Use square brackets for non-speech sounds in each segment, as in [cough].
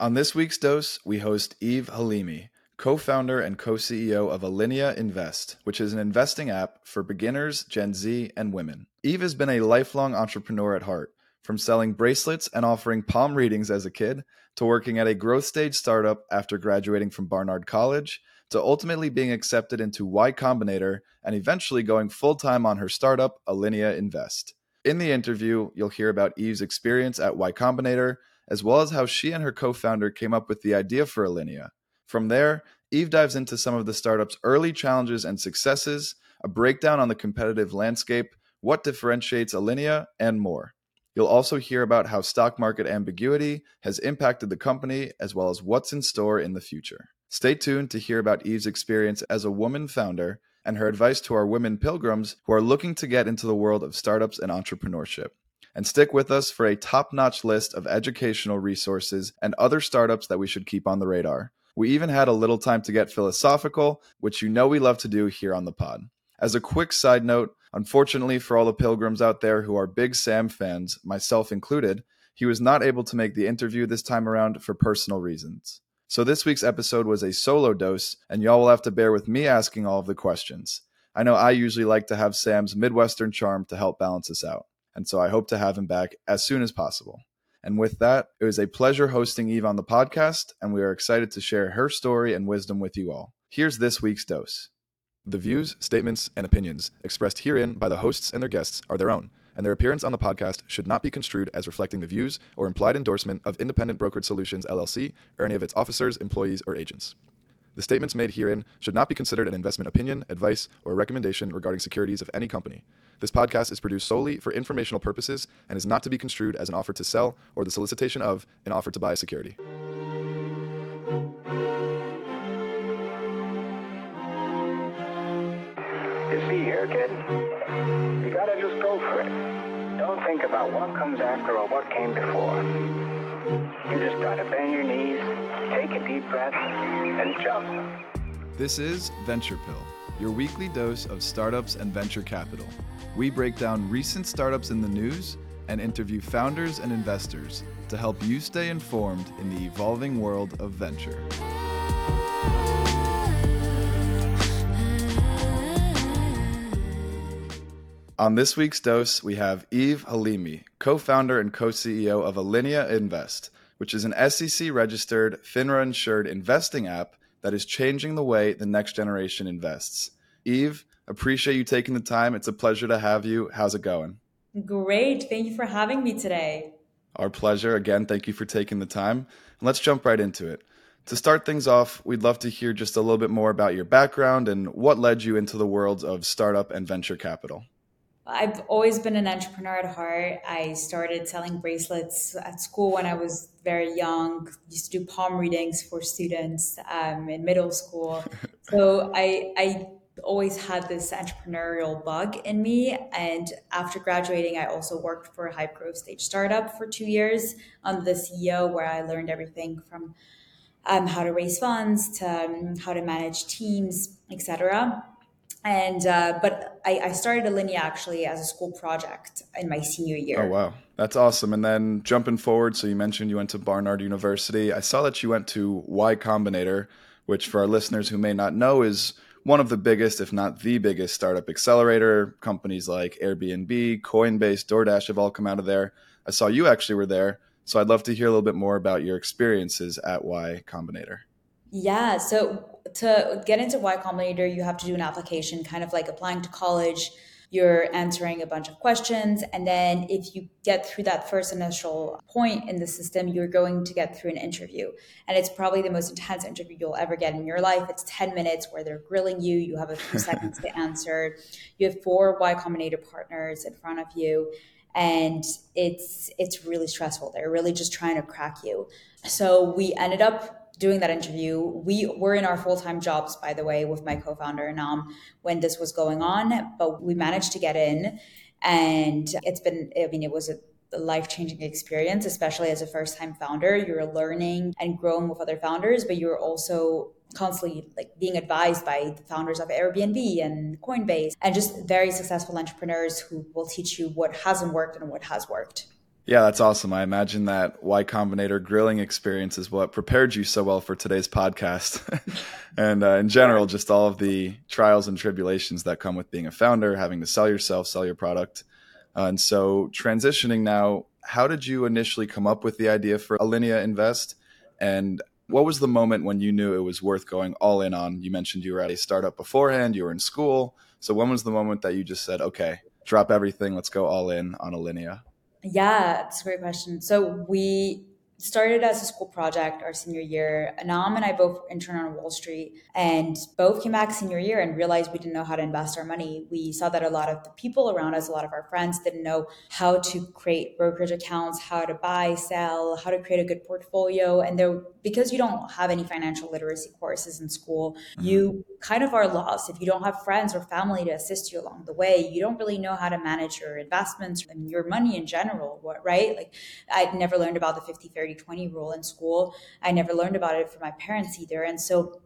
On this week's dose, we host Eve Halimi, co founder and co CEO of Alinea Invest, which is an investing app for beginners, Gen Z, and women. Eve has been a lifelong entrepreneur at heart, from selling bracelets and offering palm readings as a kid to working at a growth stage startup after graduating from Barnard College to ultimately being accepted into Y Combinator and eventually going full time on her startup, Alinea Invest. In the interview, you'll hear about Eve's experience at Y Combinator as well as how she and her co founder came up with the idea for Alinea. From there, Eve dives into some of the startup's early challenges and successes, a breakdown on the competitive landscape, what differentiates Alinea, and more. You'll also hear about how stock market ambiguity has impacted the company, as well as what's in store in the future. Stay tuned to hear about Eve's experience as a woman founder and her advice to our women pilgrims who are looking to get into the world of startups and entrepreneurship and stick with us for a top notch list of educational resources and other startups that we should keep on the radar. We even had a little time to get philosophical, which you know we love to do here on the pod. As a quick side note, unfortunately for all the pilgrims out there who are big Sam fans, myself included, he was not able to make the interview this time around for personal reasons. So this week's episode was a solo dose, and y'all will have to bear with me asking all of the questions. I know I usually like to have Sam's Midwestern charm to help balance us out. And so I hope to have him back as soon as possible. And with that, it was a pleasure hosting Eve on the podcast, and we are excited to share her story and wisdom with you all. Here's this week's dose. The views, statements, and opinions expressed herein by the hosts and their guests are their own, and their appearance on the podcast should not be construed as reflecting the views or implied endorsement of Independent Brokerage Solutions LLC or any of its officers, employees, or agents. The statements made herein should not be considered an investment opinion, advice, or recommendation regarding securities of any company. This podcast is produced solely for informational purposes and is not to be construed as an offer to sell or the solicitation of an offer to buy a security. You see here, kid? You gotta just go for it. Don't think about what comes after or what came before. You just gotta bend your knees, take a deep breath, and jump. This is Venture Pill, your weekly dose of startups and venture capital. We break down recent startups in the news and interview founders and investors to help you stay informed in the evolving world of venture. On this week's dose, we have Eve Halimi, co founder and co CEO of Alinea Invest, which is an SEC registered, FINRA insured investing app that is changing the way the next generation invests. Eve, appreciate you taking the time. It's a pleasure to have you. How's it going? Great. Thank you for having me today. Our pleasure. Again, thank you for taking the time. And let's jump right into it. To start things off, we'd love to hear just a little bit more about your background and what led you into the worlds of startup and venture capital. I've always been an entrepreneur at heart. I started selling bracelets at school when I was very young. Used to do palm readings for students um, in middle school. [laughs] so I, I always had this entrepreneurial bug in me. And after graduating, I also worked for a high growth stage startup for two years on the CEO, where I learned everything from um, how to raise funds to um, how to manage teams, etc and uh, but I, I started Alinea actually as a school project in my senior year. Oh wow, that's awesome! And then jumping forward, so you mentioned you went to Barnard University. I saw that you went to Y Combinator, which for our listeners who may not know is one of the biggest, if not the biggest, startup accelerator. Companies like Airbnb, Coinbase, DoorDash have all come out of there. I saw you actually were there, so I'd love to hear a little bit more about your experiences at Y Combinator. Yeah. So to get into Y Combinator, you have to do an application, kind of like applying to college. You're answering a bunch of questions. And then if you get through that first initial point in the system, you're going to get through an interview. And it's probably the most intense interview you'll ever get in your life. It's 10 minutes where they're grilling you. You have a few [laughs] seconds to answer. You have four Y Combinator partners in front of you. And it's it's really stressful. They're really just trying to crack you. So we ended up doing that interview. We were in our full time jobs, by the way, with my co founder Nam when this was going on, but we managed to get in. And it's been, I mean, it was a life changing experience, especially as a first time founder. You're learning and growing with other founders, but you're also constantly like being advised by the founders of Airbnb and Coinbase and just very successful entrepreneurs who will teach you what hasn't worked and what has worked. Yeah, that's awesome. I imagine that Y Combinator grilling experience is what prepared you so well for today's podcast. [laughs] and uh, in general, just all of the trials and tribulations that come with being a founder, having to sell yourself, sell your product. Uh, and so, transitioning now, how did you initially come up with the idea for Alinea Invest? And what was the moment when you knew it was worth going all in on? You mentioned you were at a startup beforehand, you were in school. So, when was the moment that you just said, okay, drop everything, let's go all in on Alinea? Yeah, it's a great question. So we started as a school project our senior year. Anam and I both interned on Wall Street and both came back senior year and realized we didn't know how to invest our money. We saw that a lot of the people around us, a lot of our friends didn't know how to create brokerage accounts, how to buy, sell, how to create a good portfolio. And there, because you don't have any financial literacy courses in school, mm-hmm. you kind of are lost. If you don't have friends or family to assist you along the way, you don't really know how to manage your investments and your money in general, right? Like I'd never learned about the 50, 30, 20 rule in school. I never learned about it from my parents either. And so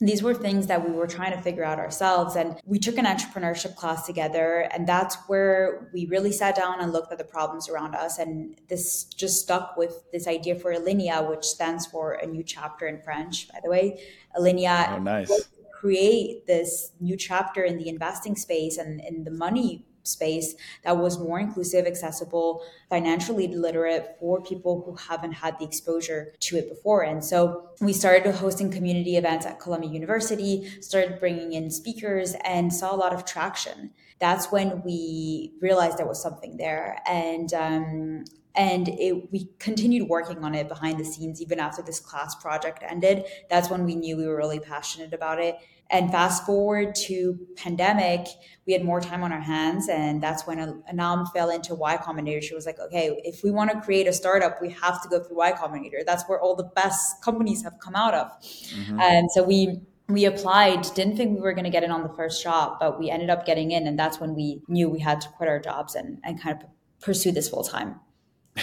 these were things that we were trying to figure out ourselves. And we took an entrepreneurship class together. And that's where we really sat down and looked at the problems around us. And this just stuck with this idea for Alinea, which stands for a new chapter in French, by the way. Alinea. Oh, nice. Create this new chapter in the investing space and in the money space that was more inclusive, accessible, financially literate for people who haven't had the exposure to it before. And so we started hosting community events at Columbia University, started bringing in speakers, and saw a lot of traction. That's when we realized there was something there. And um, and it, we continued working on it behind the scenes even after this class project ended that's when we knew we were really passionate about it and fast forward to pandemic, we had more time on our hands, and that's when Anam fell into Y Combinator. She was like, "Okay, if we want to create a startup, we have to go through Y Combinator. That's where all the best companies have come out of." Mm-hmm. And so we we applied, didn't think we were going to get in on the first shot, but we ended up getting in, and that's when we knew we had to quit our jobs and and kind of pursue this full time.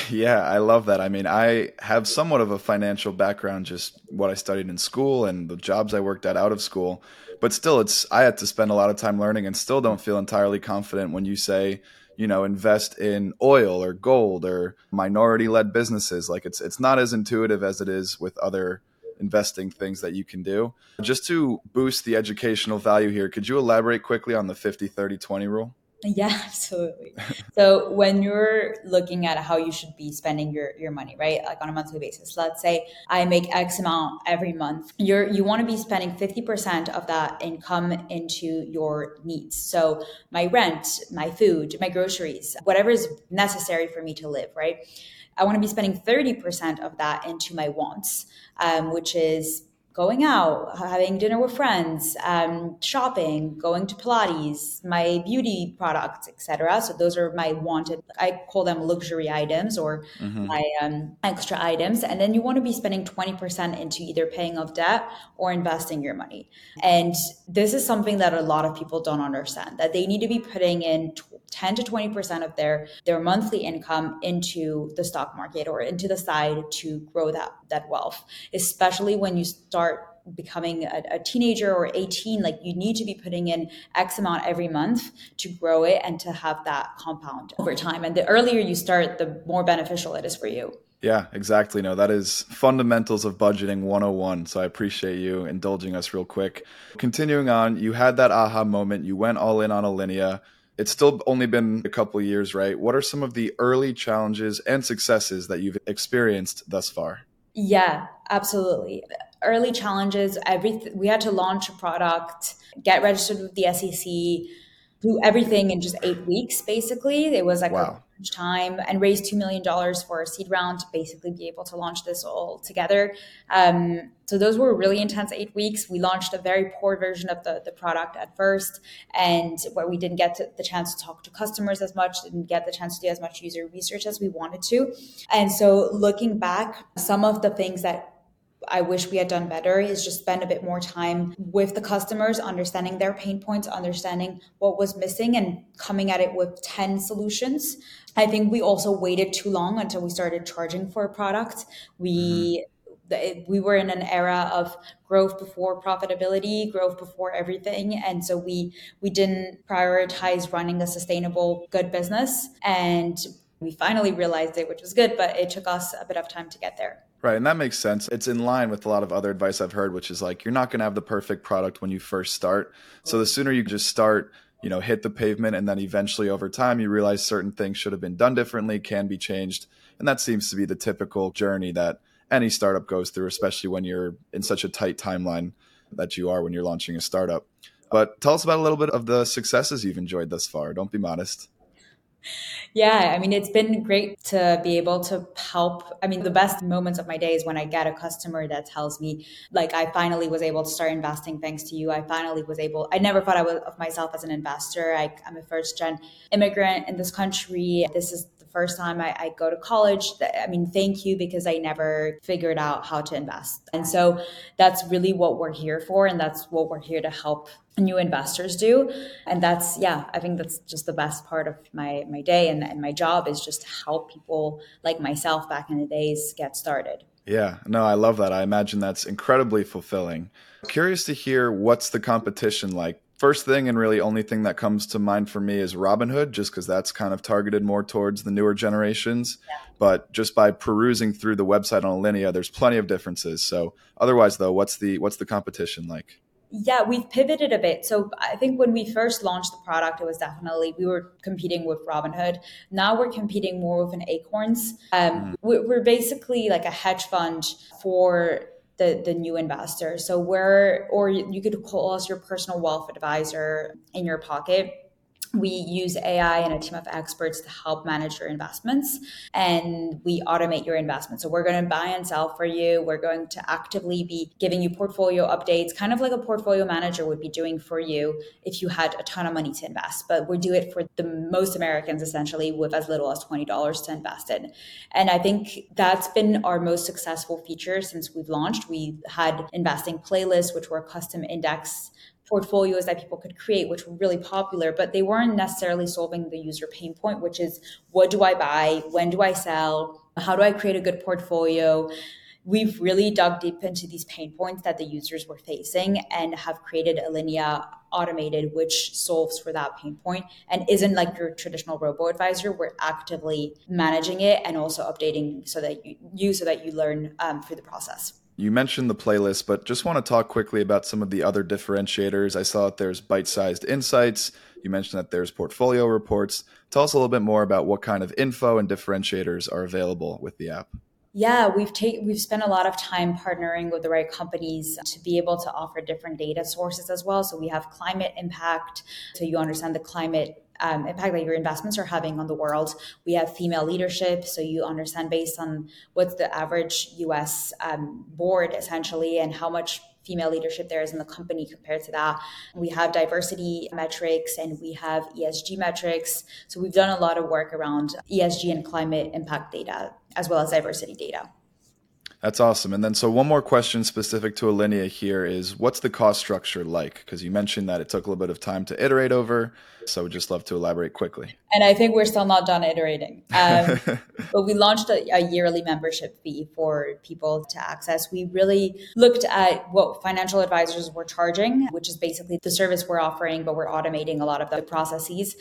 Yeah, I love that. I mean, I have somewhat of a financial background, just what I studied in school and the jobs I worked at out of school. But still, it's I had to spend a lot of time learning, and still don't feel entirely confident when you say, you know, invest in oil or gold or minority-led businesses. Like it's it's not as intuitive as it is with other investing things that you can do. Just to boost the educational value here, could you elaborate quickly on the 50 30 20 rule? Yeah, [laughs] absolutely. so when you're looking at how you should be spending your, your money, right? Like on a monthly basis, let's say I make X amount every month. You're you want to be spending 50% of that income into your needs. So my rent, my food, my groceries, whatever is necessary for me to live, right? I want to be spending 30% of that into my wants, um, which is going out, having dinner with friends, um, shopping, going to Pilates, my beauty products, etc. So those are my wanted. I call them luxury items or mm-hmm. my um, extra items. And then you want to be spending twenty percent into either paying off debt or investing your money. And this is something that a lot of people don't understand that they need to be putting in. 10 to 20% of their their monthly income into the stock market or into the side to grow that that wealth especially when you start becoming a, a, teenager or 18 like you need to be putting in x amount every month to grow it and to have that compound over time. And the earlier you start the more beneficial it is for you. Yeah exactly. No that is fundamentals of budgeting 101 so i appreciate you indulging us real quick. Continuing on you had that aha moment. You went all in on alinea. It's still only been a couple years, right? What are some of the early challenges and successes that you've experienced thus far? Yeah, absolutely. Early challenges, every we had to launch a product, get registered with the SEC, do everything in just 8 weeks basically. It was like wow. a time and raise $2 million for a seed round to basically be able to launch this all together. Um, so those were really intense eight weeks. We launched a very poor version of the, the product at first, and where we didn't get the chance to talk to customers as much, didn't get the chance to do as much user research as we wanted to. And so looking back, some of the things that I wish we had done better is just spend a bit more time with the customers, understanding their pain points, understanding what was missing, and coming at it with 10 solutions. I think we also waited too long until we started charging for a product. We mm-hmm we were in an era of growth before profitability growth before everything and so we we didn't prioritize running a sustainable good business and we finally realized it, which was good, but it took us a bit of time to get there. Right. And that makes sense. It's in line with a lot of other advice I've heard, which is like you're not going to have the perfect product when you first start. So the sooner you just start, you know, hit the pavement and then eventually over time you realize certain things should have been done differently, can be changed. And that seems to be the typical journey that any startup goes through, especially when you're in such a tight timeline that you are when you're launching a startup. But tell us about a little bit of the successes you've enjoyed thus far. Don't be modest. Yeah, I mean, it's been great to be able to help. I mean, the best moments of my day is when I get a customer that tells me, like, I finally was able to start investing thanks to you. I finally was able, I never thought I was of myself as an investor. I, I'm a first gen immigrant in this country. This is first time I, I go to college. I mean, thank you because I never figured out how to invest. And so that's really what we're here for. And that's what we're here to help new investors do and that's yeah i think that's just the best part of my my day and, and my job is just to help people like myself back in the days get started yeah no i love that i imagine that's incredibly fulfilling curious to hear what's the competition like first thing and really only thing that comes to mind for me is robinhood just because that's kind of targeted more towards the newer generations yeah. but just by perusing through the website on alinea there's plenty of differences so otherwise though what's the what's the competition like yeah, we've pivoted a bit. So I think when we first launched the product, it was definitely we were competing with Robinhood. Now we're competing more with an Acorns. Um, mm. We're basically like a hedge fund for the the new investor. So we're or you could call us your personal wealth advisor in your pocket we use AI and a team of experts to help manage your investments and we automate your investments. So we're going to buy and sell for you. We're going to actively be giving you portfolio updates, kind of like a portfolio manager would be doing for you if you had a ton of money to invest. But we do it for the most Americans essentially with as little as $20 to invest in. And I think that's been our most successful feature since we've launched. We had investing playlists, which were custom index portfolios that people could create, which were really popular, but they weren't necessarily solving the user pain point, which is what do I buy? When do I sell? How do I create a good portfolio? We've really dug deep into these pain points that the users were facing and have created a Alinea automated, which solves for that pain point and isn't like your traditional robo advisor. We're actively managing it and also updating so that you, you so that you learn um, through the process. You mentioned the playlist, but just want to talk quickly about some of the other differentiators. I saw that there's bite sized insights. You mentioned that there's portfolio reports. Tell us a little bit more about what kind of info and differentiators are available with the app. Yeah, we've taken we've spent a lot of time partnering with the right companies to be able to offer different data sources as well. So we have climate impact, so you understand the climate um, impact that your investments are having on the world. We have female leadership, so you understand based on what's the average U.S. Um, board essentially, and how much female leadership there is in the company compared to that. We have diversity metrics and we have ESG metrics. So we've done a lot of work around ESG and climate impact data as well as diversity data. That's awesome. And then, so one more question specific to Alinea here is what's the cost structure like? Because you mentioned that it took a little bit of time to iterate over. So we'd just love to elaborate quickly. And I think we're still not done iterating. Um, [laughs] but we launched a, a, yearly membership fee for people to access. We really looked at what financial advisors were charging, which is basically the service we're offering, but we're automating a lot of the processes.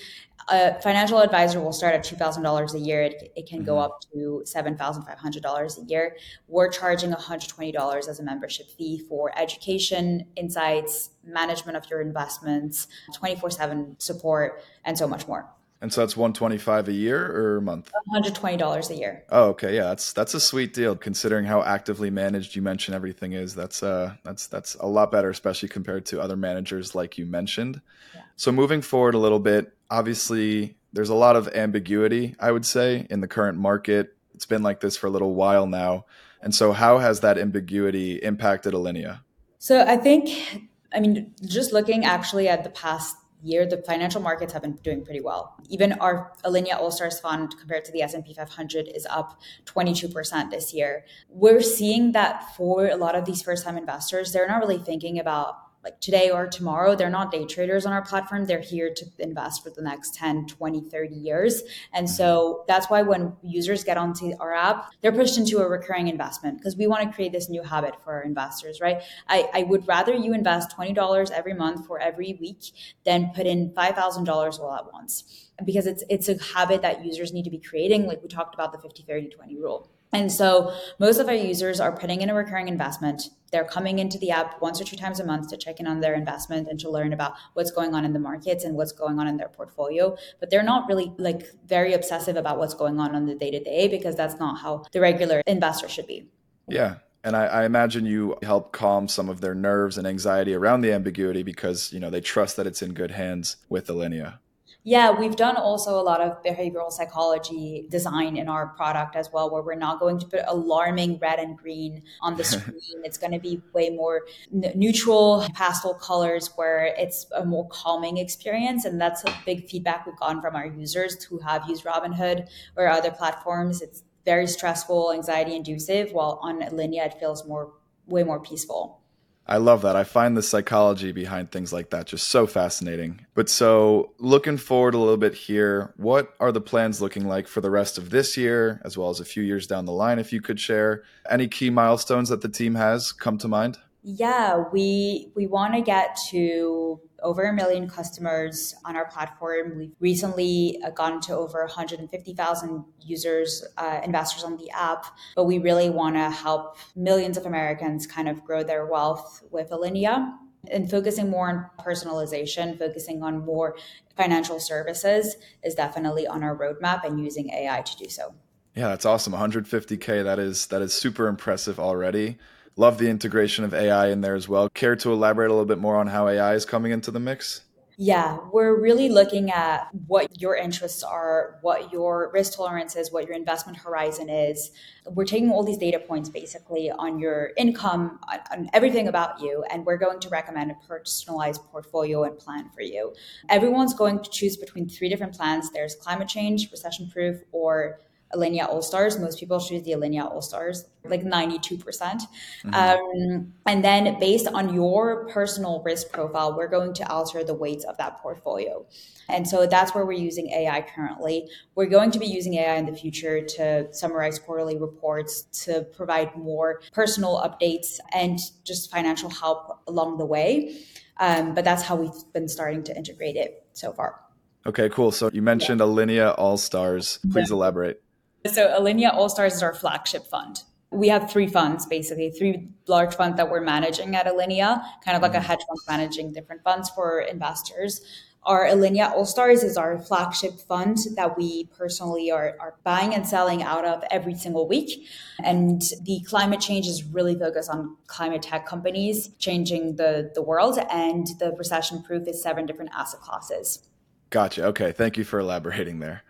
A financial advisor will start at $2,000 a year. It, it can mm-hmm. go up to $7,500 a year. We're charging $120 as a membership fee for education, insights, management of your investments, 24 7 support, and so much more. And so that's 125 a year or a month? $120 a year. Oh, okay. Yeah, that's that's a sweet deal considering how actively managed you mentioned everything is. That's uh that's that's a lot better especially compared to other managers like you mentioned. Yeah. So moving forward a little bit, obviously there's a lot of ambiguity, I would say, in the current market. It's been like this for a little while now. And so how has that ambiguity impacted Alinea? So I think I mean, just looking actually at the past year, the financial markets have been doing pretty well. Even our Alinea All Stars fund compared to the S&P 500 is up 22% this year. We're seeing that for a lot of these first-time investors, they're not really thinking about like today or tomorrow. They're not day traders on our platform. They're here to invest for the next 10, 20, 30 years. And so that's why when users get onto our app, they're pushed into a recurring investment because we want to create this new habit for our investors, right? I, I would rather you invest $20 every month for every week than put in $5,000 all at once because it's it's a habit that users need to be creating like we talked about the 50 30 20 rule and so most of our users are putting in a recurring investment. They're coming into the app once or two times a month to check in on their investment and to learn about what's going on in the markets and what's going on in their portfolio. But they're not really like very obsessive about what's going on on the day to day because that's not how the regular investor should be. Yeah. And I, I, imagine you help calm some of their nerves and anxiety around the ambiguity because, you know, they trust that it's in good hands with Alinea. Yeah, we've done also a lot of behavioral psychology design in our product as well, where we're not going to put alarming red and green on the [laughs] screen. it's going to be way more n- neutral pastel colors where it's a more calming experience. And that's a big feedback we've gotten from our users who have used Robinhood or other platforms. It's very stressful, anxiety inducive, while on Alinea, it feels more way more peaceful. I love that. I find the psychology behind things like that just so fascinating. But so, looking forward a little bit here, what are the plans looking like for the rest of this year, as well as a few years down the line, if you could share any key milestones that the team has come to mind? Yeah, we we want to get to over a million customers on our platform. We've recently uh, gotten to over 150,000 users, uh, investors on the app, but we really want to help millions of Americans kind of grow their wealth with Alinea and focusing more on personalization, focusing on more financial services is definitely on our roadmap and using AI to do so. Yeah, that's awesome. 150k that is that is super impressive already. Love the integration of AI in there as well. Care to elaborate a little bit more on how AI is coming into the mix? Yeah, we're really looking at what your interests are, what your risk tolerance is, what your investment horizon is. We're taking all these data points basically on your income, on, on, everything about you, and we're going to recommend a personalized portfolio and plan for you. Everyone's going to choose between three different plans there's climate change, recession proof, or Alinea All Stars. Most people choose the Alinea All Stars, like 92%. percent mm hmm um, and then based on your personal risk profile, we're going to alter the weights of that portfolio. And so that's where we're using AI currently. We're going to be using AI in the future to summarize quarterly reports, to provide more personal updates and just financial help along the way. Um, but that's how we've been starting to integrate it so far. Okay, cool. So you mentioned yeah. Alinea All Stars. Please yeah. elaborate. So Alinea All Stars is our flagship fund. We have three funds, basically, three large funds that we're managing at Alinea, kind of like a mm-hmm. hedge fund managing different funds for investors. Our Alinea All Stars is our flagship fund that we personally are, are buying and selling out of every single week. And the climate change is really focused on climate tech companies changing the, the world. And the recession proof is seven different asset classes. Gotcha. Okay. Thank you for elaborating there.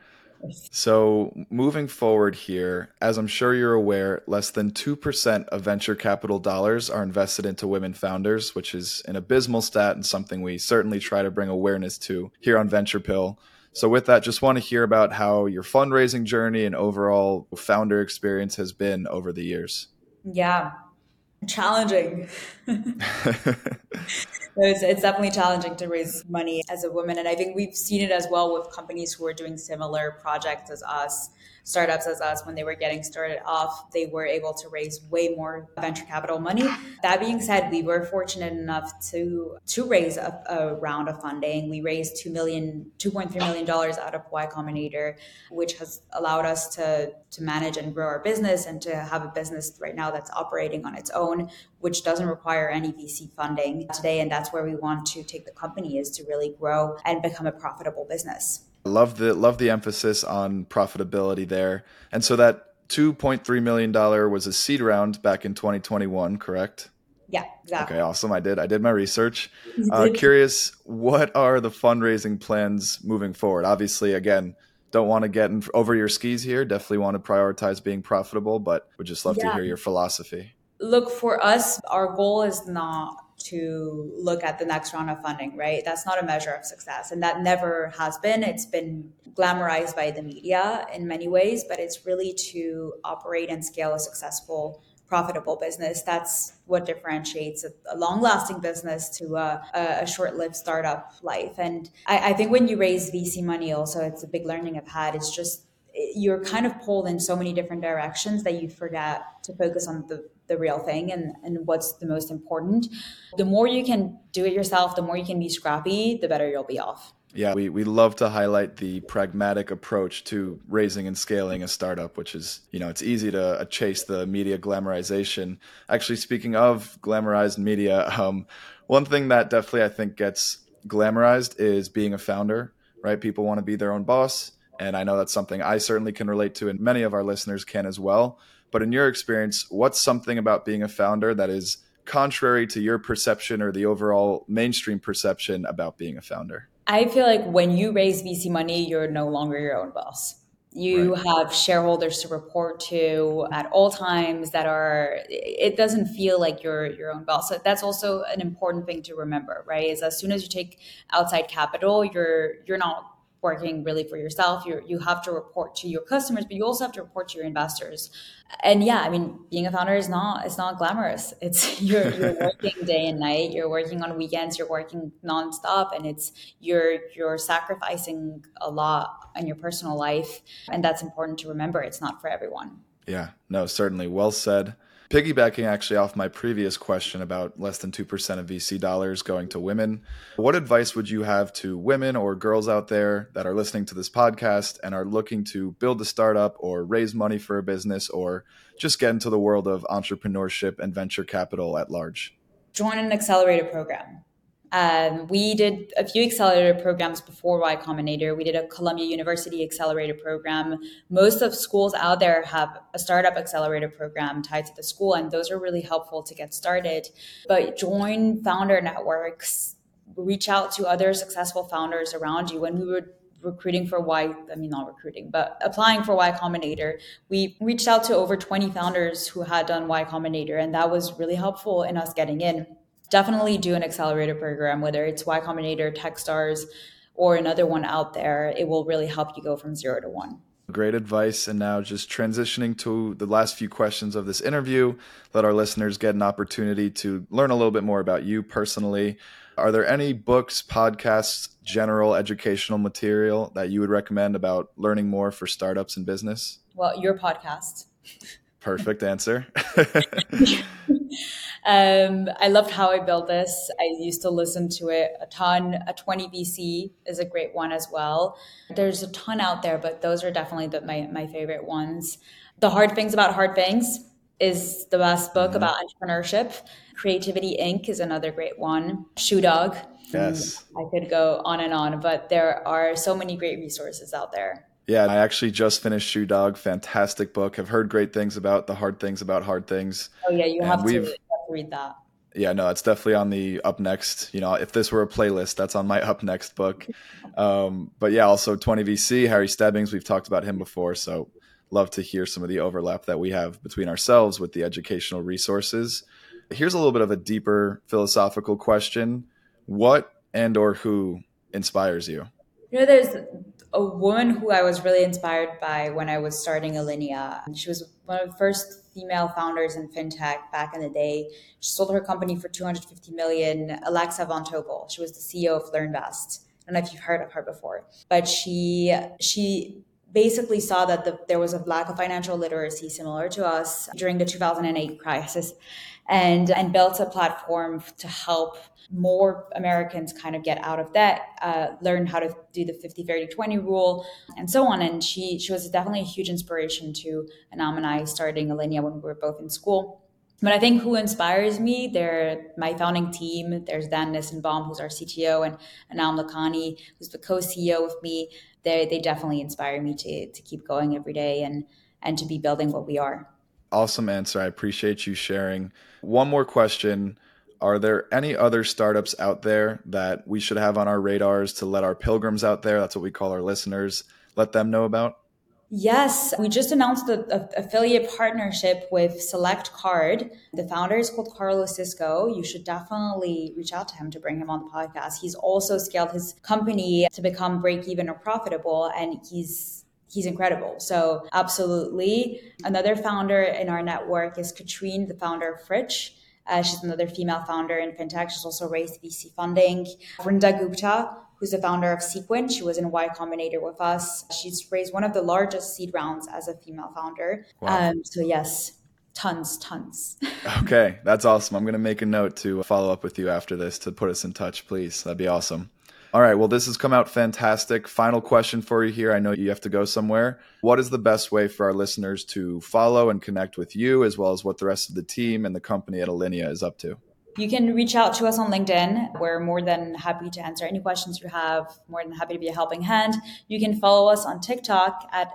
So, moving forward here, as I'm sure you're aware, less than 2% of venture capital dollars are invested into women founders, which is an abysmal stat and something we certainly try to bring awareness to here on Venture Pill. So, with that, just want to hear about how your fundraising journey and overall founder experience has been over the years. Yeah, challenging. [laughs] [laughs] it's, it's definitely challenging to raise money as a woman. And I think we've seen it as well with companies who are doing similar projects as us startups as us when they were getting started off they were able to raise way more venture capital money. That being said we were fortunate enough to to raise a, a round of funding. We raised 2 million 2.3 million dollars out of y combinator which has allowed us to to manage and grow our business and to have a business right now that's operating on its own which doesn't require any vc funding today. And that's where we want to take the company is to really grow and become a profitable business Love the love the emphasis on profitability there. And so that $2.3 million was a seed round back in 2021, correct? Yeah, exactly. Okay, awesome. I did. I did my research. Uh, curious, what are the fundraising plans moving forward? Obviously, again, don't want to get in, over your skis here. Definitely want to prioritize being profitable, but would just love yeah. to hear your philosophy. Look, for us, our goal is not to look at the next round of funding, right? That's not a measure of success. And that never has been. It's been glamorized by the media in many ways, but it's really to operate and scale a successful profitable business. That's what differentiates a, a long lasting business to a, a short lived startup life. And I, I think when you raise VC money, also, it's a big learning I've had. It's just you're kind of pulled in so many different directions that you forget to focus on the, the real thing and, and what's the most important. The more you can do it yourself, the more you can be scrappy, the better you'll be off. Yeah, we, we love to highlight the pragmatic approach to raising and scaling a startup, which is, you know, it's easy to uh, chase the media glamorization. Actually, speaking of glamorized media, um, one thing that definitely I think gets glamorized is being a founder, right? People want to be their own boss. And I know that's something I certainly can relate to, and many of our listeners can as well. But in your experience, what's something about being a founder that is contrary to your perception or the overall mainstream perception about being a founder? I feel like when you raise VC money, you're no longer your own boss. You right. have shareholders to report to at all times that are it doesn't feel like you're your own boss. So that's also an important thing to remember, right? Is as soon as you take outside capital, you're you're not working really for yourself. You you have to report to your customers, but you also have to report to your investors. And yeah, I mean, being a founder is not it's not glamorous. [laughs] It's you're you're [laughs] working day and night. You're working on weekends. You're working nonstop, and it's you're you're sacrificing a lot in your personal life, and that's important to remember. It's not for everyone. Yeah, no, certainly. Well said. Piggybacking actually off my previous question about less than 2% of VC dollars going to women, what advice would you have to women or girls out there that are listening to this podcast and are looking to build a startup or raise money for a business or just get into the world of entrepreneurship and venture capital at large? Join an accelerator program. Um, we did a few accelerator programs before Y Combinator. We did a Columbia University accelerator program. Most of schools out there have a startup accelerator program tied to the school, and those are really helpful to get started. But join founder networks, reach out to other successful founders around you. When we were recruiting for Y, I mean, not recruiting, but applying for Y Combinator, we reached out to over 20 founders who had done Y Combinator, and that was really helpful in us getting in definitely do an accelerator program, whether it's Y Combinator, Techstars, or another one out there. It will really help you go from zero to one. Great advice. And now, just transitioning to the last few questions of this interview, let our listeners get an opportunity to learn a little bit more about you personally. Are there any books, podcasts, general educational material that you would recommend about learning more for startups and business? Well, your podcast. Perfect answer. [laughs] [laughs] Um, I loved how I built this. I used to listen to it a ton. A 20 VC is a great one as well. There's a ton out there, but those are definitely the, my, my favorite ones. The Hard Things About Hard Things is the best book mm-hmm. about entrepreneurship. Creativity Inc. is another great one. Shoe Dog. Yes. I could go on and on, but there are so many great resources out there. Yeah, I actually just finished Shoe Dog. Fantastic book. Have heard great things about the hard things about hard things. Oh yeah, you and have to read that. Yeah, no, it's definitely on the up next. You know, if this were a playlist, that's on my up next book. [laughs] Um, but yeah, also 20 VC, Harry Stebbings, we've talked about him before. So love to hear some of the overlap that we have between ourselves with the educational resources. Here's a little bit of a deeper philosophical question. What and or who inspires you? You know, there's a woman who I was really inspired by when I was starting Alinea. She was one of the first female founders in fintech back in the day. She sold her company for 250 million. Alexa Von Tobel. She was the CEO of LearnVest. I don't know if you've heard of her before, but she she basically saw that the, there was a lack of financial literacy similar to us during the 2008 crisis and and built a platform to help more Americans kind of get out of debt, uh, learn how to do the 50, 30, 20 rule, and so on. And she, she was definitely a huge inspiration to Anam and I starting Alinea when we were both in school. But I think who inspires me, they're my founding team. There's Dan Nissenbaum, who's our CTO, and Anam Lakhani, who's the co-CEO with me. They, they definitely inspire me to, to keep going every day and, and to be building what we are. Awesome answer. I appreciate you sharing. One more question are there any other startups out there that we should have on our radars to let our pilgrims out there, that's what we call our listeners, let them know about? Yes, we just announced the affiliate partnership with Select Card. The founder is called Carlos Cisco. You should definitely reach out to him to bring him on the podcast. He's also scaled his company to become break even or profitable, and he's he's incredible. So absolutely. Another founder in our network is Katrine, the founder of Frich. Uh, she's another female founder in fintech. She's also raised VC funding. Vrinda Gupta, who's the founder of Sequin. She was in Y Combinator with us. She's raised one of the largest seed rounds as a female founder. Wow. Um, so yes, tons, tons. [laughs] okay, that's awesome. I'm going to make a note to follow up with you after this to put us in touch, please. That'd be awesome. All right. Well, this has come out fantastic. Final question for you here. I know you have to go somewhere. What is the best way for our listeners to follow and connect with you, as well as what the rest of the team and the company at Alinea is up to? You can reach out to us on LinkedIn. We're more than happy to answer any questions you have, more than happy to be a helping hand. You can follow us on TikTok at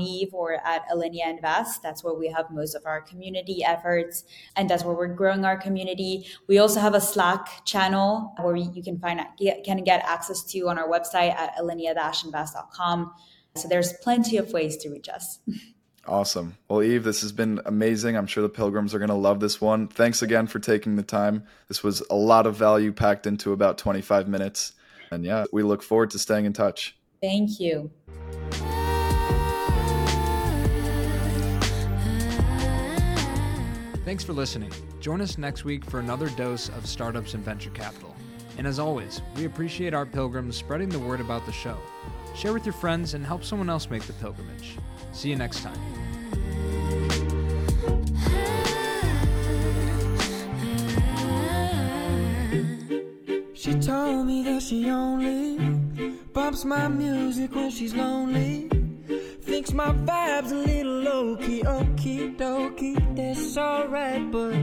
Eve or at Alinea Invest. That's where we have most of our community efforts, and that's where we're growing our community. We also have a Slack channel where you can find can get access to on our website at alinea-invest.com. So there's plenty of ways to reach us. [laughs] Awesome. Well, Eve, this has been amazing. I'm sure the pilgrims are going to love this one. Thanks again for taking the time. This was a lot of value packed into about 25 minutes. And yeah, we look forward to staying in touch. Thank you. Thanks for listening. Join us next week for another dose of startups and venture capital. And as always, we appreciate our pilgrims spreading the word about the show. Share with your friends and help someone else make the pilgrimage. See you next time. She told me that she only bumps my music when she's lonely. Thinks my vibe's a little low key, okie dokie, that's alright, but